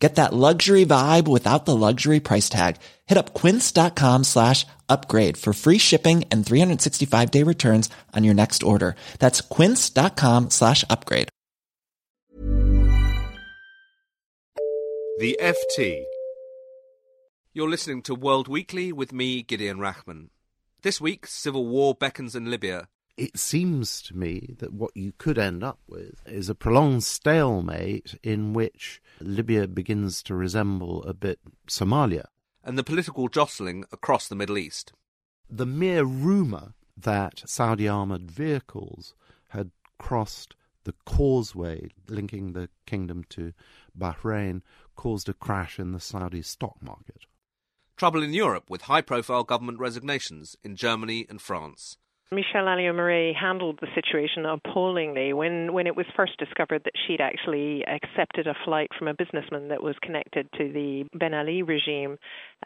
Get that luxury vibe without the luxury price tag. Hit up quince.com slash upgrade for free shipping and 365 day returns on your next order. That's quince.com slash upgrade. The FT. You're listening to World Weekly with me, Gideon Rachman. This week, civil war beckons in Libya. It seems to me that what you could end up with is a prolonged stalemate in which Libya begins to resemble a bit Somalia. And the political jostling across the Middle East. The mere rumour that Saudi armoured vehicles had crossed the causeway linking the kingdom to Bahrain caused a crash in the Saudi stock market. Trouble in Europe with high profile government resignations in Germany and France. Michèle Alliot-Marie handled the situation appallingly when, when it was first discovered that she'd actually accepted a flight from a businessman that was connected to the Ben Ali regime.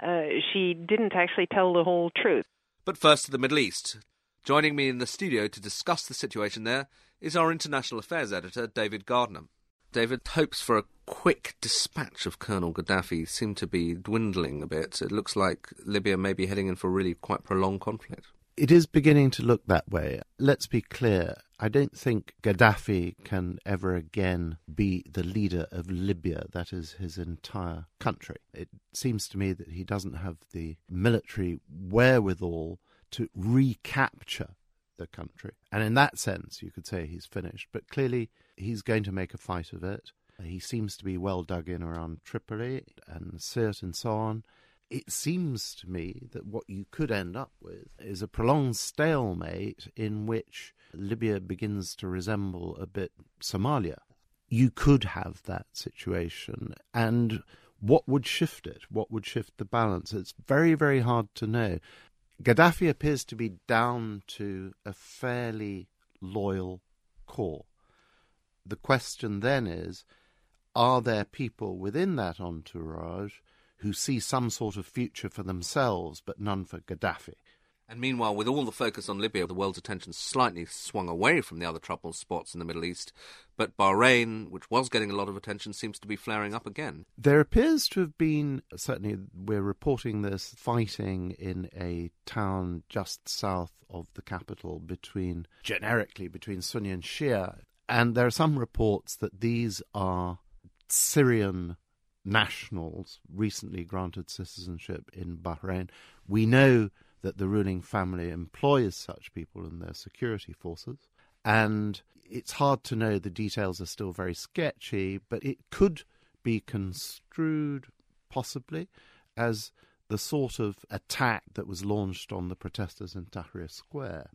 Uh, she didn't actually tell the whole truth. But first to the Middle East. Joining me in the studio to discuss the situation there is our international affairs editor, David Gardner. David, hopes for a quick dispatch of Colonel Gaddafi seem to be dwindling a bit. It looks like Libya may be heading in for a really quite prolonged conflict. It is beginning to look that way. Let's be clear. I don't think Gaddafi can ever again be the leader of Libya, that is his entire country. It seems to me that he doesn't have the military wherewithal to recapture the country. And in that sense, you could say he's finished. But clearly, he's going to make a fight of it. He seems to be well dug in around Tripoli and Sirte and so on it seems to me that what you could end up with is a prolonged stalemate in which Libya begins to resemble a bit Somalia. You could have that situation. And what would shift it? What would shift the balance? It's very, very hard to know. Gaddafi appears to be down to a fairly loyal core. The question then is are there people within that entourage who see some sort of future for themselves but none for Gaddafi. And meanwhile, with all the focus on Libya, the world's attention slightly swung away from the other troubled spots in the Middle East. But Bahrain, which was getting a lot of attention, seems to be flaring up again. There appears to have been, certainly, we're reporting this fighting in a town just south of the capital between, generically, between Sunni and Shia. And there are some reports that these are Syrian nationals recently granted citizenship in Bahrain. We know that the ruling family employs such people in their security forces, and it's hard to know. The details are still very sketchy, but it could be construed possibly as the sort of attack that was launched on the protesters in Tahrir Square.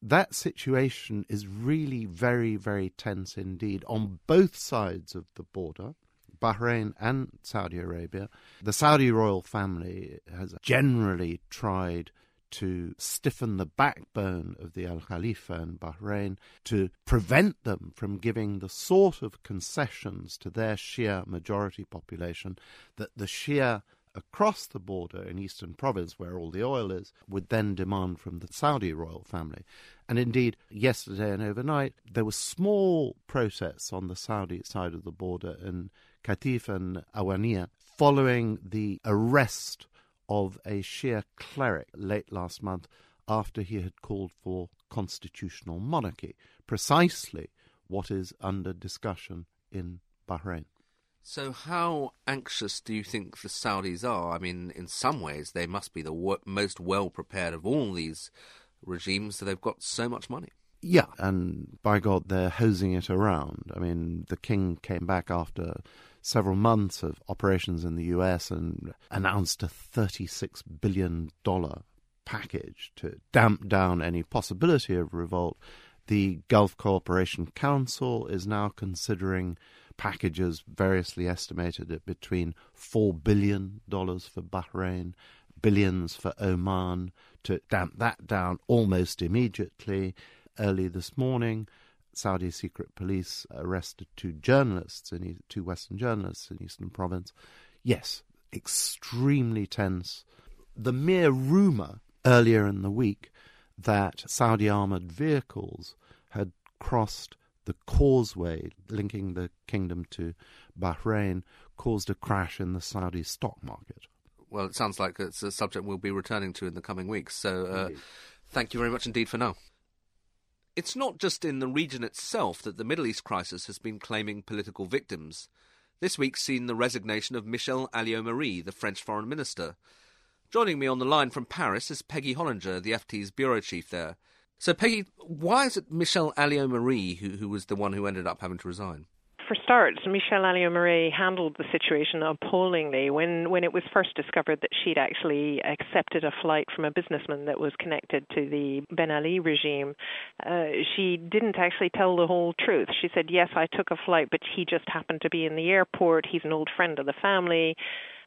That situation is really very, very tense indeed on both sides of the border. Bahrain and Saudi Arabia. The Saudi royal family has generally tried to stiffen the backbone of the Al Khalifa in Bahrain to prevent them from giving the sort of concessions to their Shia majority population that the Shia across the border in Eastern Province, where all the oil is, would then demand from the Saudi royal family. And indeed, yesterday and overnight, there were small protests on the Saudi side of the border in Qatif and Awamiya following the arrest of a Shia cleric late last month after he had called for constitutional monarchy, precisely what is under discussion in Bahrain. So, how anxious do you think the Saudis are? I mean, in some ways, they must be the w- most well prepared of all these regimes, they've got so much money. Yeah, and by God, they're hosing it around. I mean, the king came back after several months of operations in the US and announced a $36 billion package to damp down any possibility of revolt. The Gulf Cooperation Council is now considering packages variously estimated at between $4 billion for Bahrain, billions for Oman, to damp that down almost immediately. Early this morning, Saudi secret police arrested two journalists, in, two Western journalists in Eastern Province. Yes, extremely tense. The mere rumour earlier in the week that Saudi armoured vehicles had crossed the causeway linking the kingdom to Bahrain caused a crash in the Saudi stock market. Well, it sounds like it's a subject we'll be returning to in the coming weeks. So, uh, thank you very much indeed for now. It's not just in the region itself that the Middle East crisis has been claiming political victims. This week's seen the resignation of Michèle Alliot-Marie, the French foreign minister. Joining me on the line from Paris is Peggy Hollinger, the FT's bureau chief there. So, Peggy, why is it Michèle Alliot-Marie who, who was the one who ended up having to resign? For starts, Michèle Alliot-Marie handled the situation appallingly when, when it was first discovered that she'd actually accepted a flight from a businessman that was connected to the Ben Ali regime. Uh, she didn't actually tell the whole truth. She said, Yes, I took a flight, but he just happened to be in the airport. He's an old friend of the family.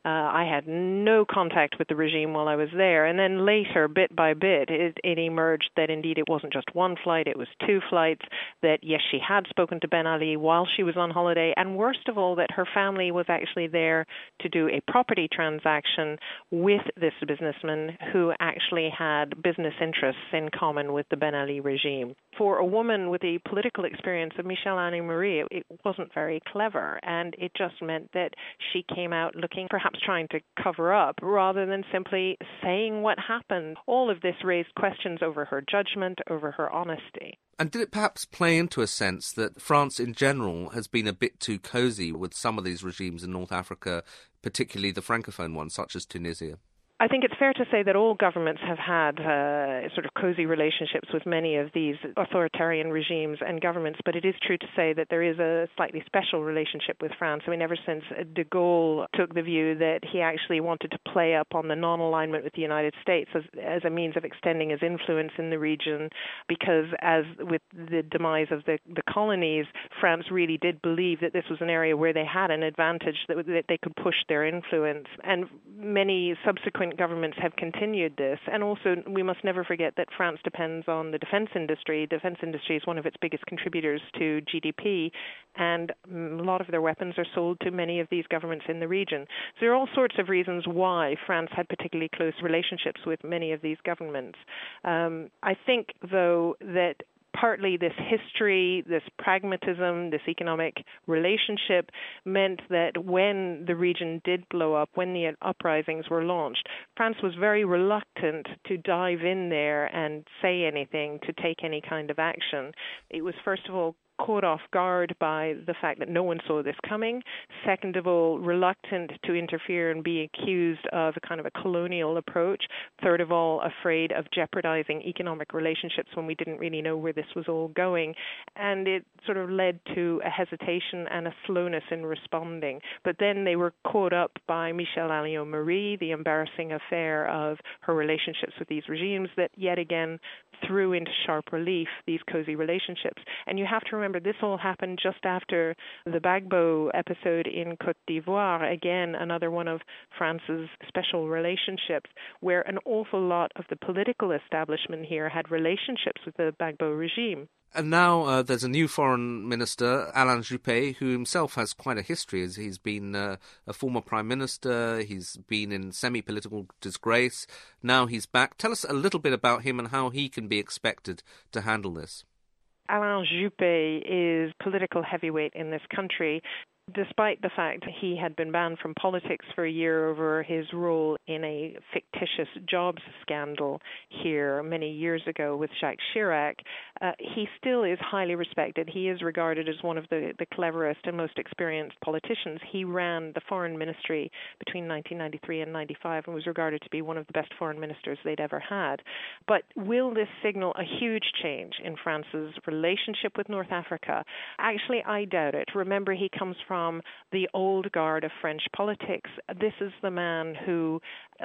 Uh, I had no contact with the regime while I was there. And then later, bit by bit, it, it emerged that indeed it wasn't just one flight, it was two flights. That yes, she had spoken to Ben Ali while she was on holiday. And worst of all, that her family was actually there to do a property transaction with this businessman who actually had business interests in common with the Ben Ali regime. For a woman with the political experience of Michèle Alliot-Marie, it, it wasn't very clever. And it just meant that she came out looking perhaps perhaps trying to cover up rather than simply saying what happened. All of this raised questions over her judgment, over her honesty. And did it perhaps play into a sense that France in general has been a bit too cosy with some of these regimes in North Africa, particularly the Francophone ones, such as Tunisia? I think it's fair to say that all governments have had uh, sort of cozy relationships with many of these authoritarian regimes and governments, but it is true to say that there is a slightly special relationship with France. I mean, ever since de Gaulle took the view that he actually wanted to play up on the non alignment with the United States as, as a means of extending his influence in the region, because as with the demise of the, the colonies, France really did believe that this was an area where they had an advantage that, that they could push their influence. And many subsequent subsequent governments have continued this. And also, we must never forget that France depends on the defense industry. Defense industry is one of its biggest contributors to GDP, and a lot of their weapons are sold to many of these governments in the region. So there are all sorts of reasons why France had particularly close relationships with many of these governments. Um, I think, though, that partly this history, this pragmatism, this economic relationship meant that when the region did blow up, when the uprisings were launched, France was very reluctant to dive in there and say anything, to take any kind of action. It was, first of all, caught off guard by the fact that no one saw this coming. Second of all, reluctant to interfere and be accused of a kind of a colonial approach. Third of all, afraid of jeopardizing economic relationships when we didn't really know where this was all going. And it sort of led to a hesitation and a slowness in responding. But then they were caught up by Michèle Alliot-Marie, the embarrassing affair of her relationships with these regimes that yet again threw into sharp relief these cozy relationships. And you have to remember this all happened just after the Gbagbo episode in Cote d'Ivoire, again, another one of France's special relationships, where an awful lot of the political establishment here had relationships with the Gbagbo regime. And now uh, there's a new foreign minister, Alain Juppé, who himself has quite a history. He's been uh, a former prime minister, he's been in semi-political disgrace. Now he's back. Tell us a little bit about him and how he can be expected to handle this. Alain Juppé is political heavyweight in this country despite the fact he had been banned from politics for a year over his role in a fictitious jobs scandal here many years ago with Jacques Chirac, uh, he still is highly respected. He is regarded as one of the, the cleverest and most experienced politicians. He ran the foreign ministry between 1993 and 95 and was regarded to be one of the best foreign ministers they'd ever had. But will this signal a huge change in France's relationship with North Africa? Actually, I doubt it. Remember, he comes from from the old guard of French politics. This is the man who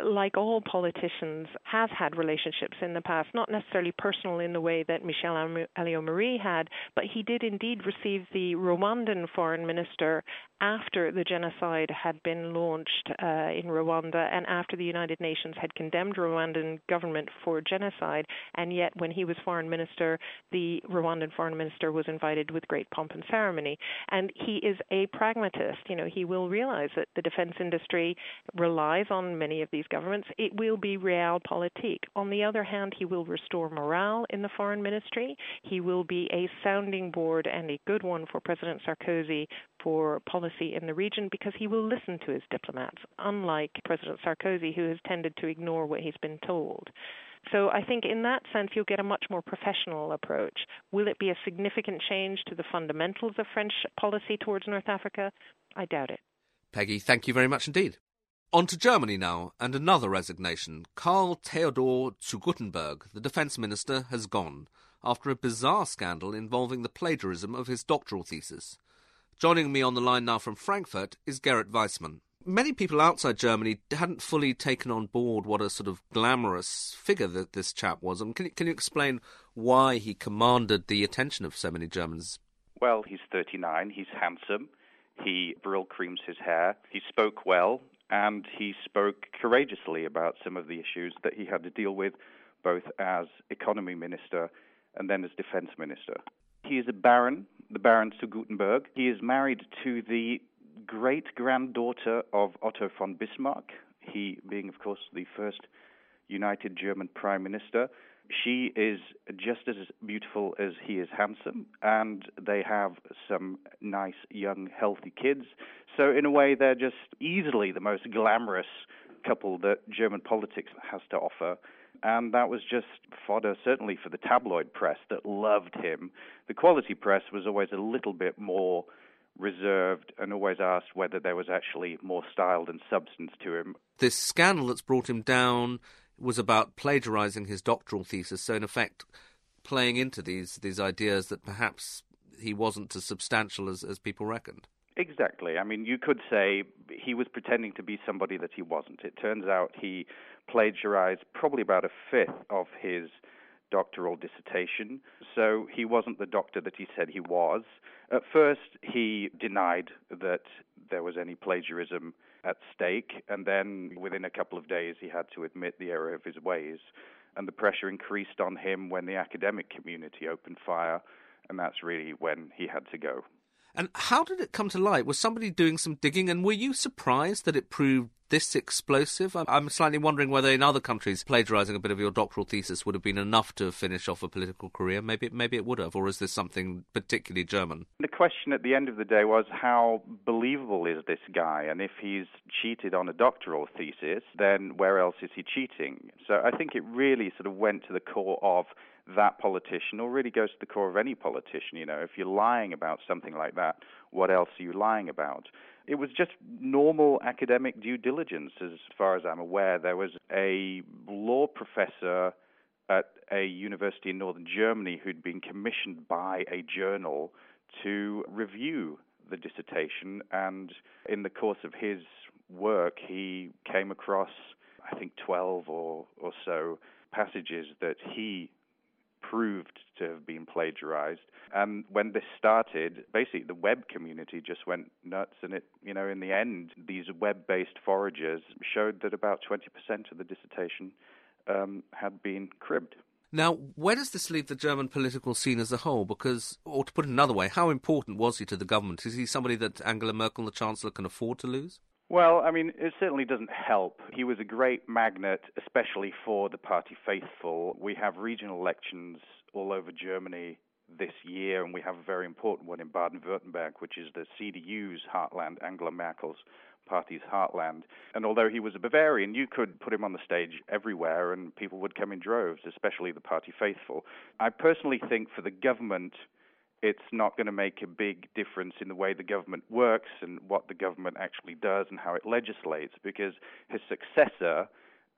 like all politicians, has had relationships in the past, not necessarily personal in the way that Michèle Alliot-Marie had, but he did indeed receive the Rwandan foreign minister after the genocide had been launched uh, in Rwanda and after the United Nations had condemned Rwandan government for genocide. And yet, when he was foreign minister, the Rwandan foreign minister was invited with great pomp and ceremony. And he is a pragmatist. You know, he will realize that the defense industry relies on many of these governments. It will be realpolitik. On the other hand, he will restore morale in the foreign ministry. He will be a sounding board and a good one for President Sarkozy for policy in the region because he will listen to his diplomats, unlike President Sarkozy, who has tended to ignore what he's been told. So I think in that sense, you'll get a much more professional approach. Will it be a significant change to the fundamentals of French policy towards North Africa? I doubt it. Peggy, thank you very much indeed. On to Germany now, and another resignation. Karl Theodor zu Guttenberg, the defence minister, has gone after a bizarre scandal involving the plagiarism of his doctoral thesis. Joining me on the line now from Frankfurt is Gerrit Wiesmann. Many people outside Germany hadn't fully taken on board what a sort of glamorous figure that this chap was. And can you, can you explain why he commanded the attention of so many Germans? Well, he's 39, he's handsome, he brill creams his hair, he spoke well, and he spoke courageously about some of the issues that he had to deal with, both as economy minister and then as defense minister. He is a baron, the Baron zu Guttenberg. He is married to the great granddaughter of Otto von Bismarck, he being, of course, the first United German Prime Minister. She is just as beautiful as he is handsome, and they have some nice, young, healthy kids. So, in a way, they're just easily the most glamorous couple that German politics has to offer and that was just fodder, certainly for the tabloid press that loved him. The quality press was always a little bit more reserved and always asked whether there was actually more style than substance to him. This scandal that's brought him down was about plagiarizing his doctoral thesis, so in effect, playing into these these ideas that perhaps he wasn't as substantial as, as people reckoned. Exactly. I mean, you could say he was pretending to be somebody that he wasn't. It turns out he plagiarized probably about a fifth of his doctoral dissertation, so he wasn't the doctor that he said he was. At first, he denied that there was any plagiarism at stake, and then within a couple of days, he had to admit the error of his ways. And the pressure increased on him when the academic community opened fire, and that's really when he had to go. And how did it come to light? Was somebody doing some digging, and were you surprised that it proved this explosive? I'm slightly wondering whether in other countries plagiarizing a bit of your doctoral thesis would have been enough to finish off a political career. Maybe, maybe it would have, or is this something particularly German? The question at the end of the day was how believable is this guy? And if he's cheated on a doctoral thesis, then where else is he cheating? So I think it really sort of went to the core of that politician, or really goes to the core of any politician. You know, if you're lying about something like that, what else are you lying about? It was just normal academic due diligence, as far as I'm aware. There was a law professor at a university in northern Germany who'd been commissioned by a journal to review the dissertation, and in the course of his work, he came across, I think, 12 or, or so passages that he proved to have been plagiarized. And when this started, basically the web community just went nuts. And it, you know, in the end, these web-based foragers showed that about 20% of the dissertation um, had been cribbed. Now, where does this leave the German political scene as a whole? Because, or to put it another way, how important was he to the government? Is he somebody that Angela Merkel, the Chancellor, can afford to lose? Well, I mean, it certainly doesn't help. He was a great magnet, especially for the party faithful. We have regional elections all over Germany this year, and we have a very important one in Baden Württemberg, which is the CDU's heartland, Angela Merkel's party's heartland. And although he was a Bavarian, you could put him on the stage everywhere, and people would come in droves, especially the party faithful. I personally think for the government, it's not going to make a big difference in the way the government works and what the government actually does and how it legislates because his successor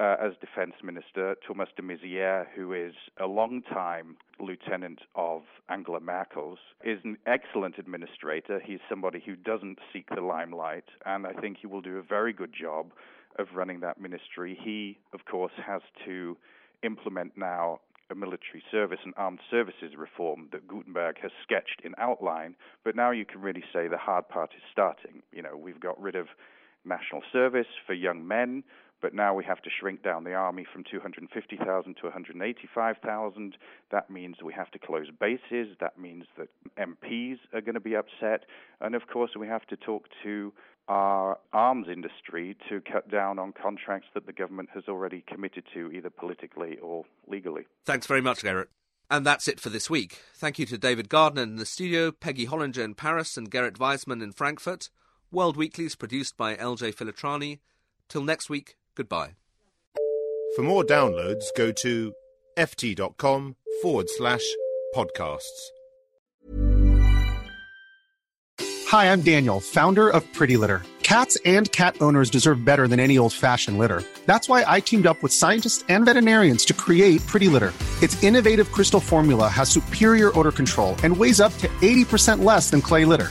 uh, as defense minister, Thomas de Maizière, who is a long-time lieutenant of Angela Merkel's, is an excellent administrator. He's somebody who doesn't seek the limelight, and I think he will do a very good job of running that ministry. He, of course, has to implement now a military service and armed services reform that Guttenberg has sketched in outline, but now you can really say the hard part is starting. You know, we've got rid of national service for young men, but now we have to shrink down the army from 250,000 to 185,000. That means we have to close bases. That means that MPs are going to be upset. And of course, we have to talk to our arms industry to cut down on contracts that the government has already committed to, either politically or legally. Thanks very much, Gerrit. And that's it for this week. Thank you to David Gardner in the studio, Peggy Hollinger in Paris, and Gerrit Wiesmann in Frankfurt. World Weekly is produced by LJ Filotrani. Till next week, goodbye. For more downloads, go to ft.com forward slash podcasts. Hi, I'm Daniel, founder of Pretty Litter. Cats and cat owners deserve better than any old fashioned litter. That's why I teamed up with scientists and veterinarians to create Pretty Litter. Its innovative crystal formula has superior odor control and weighs up to 80% less than clay litter.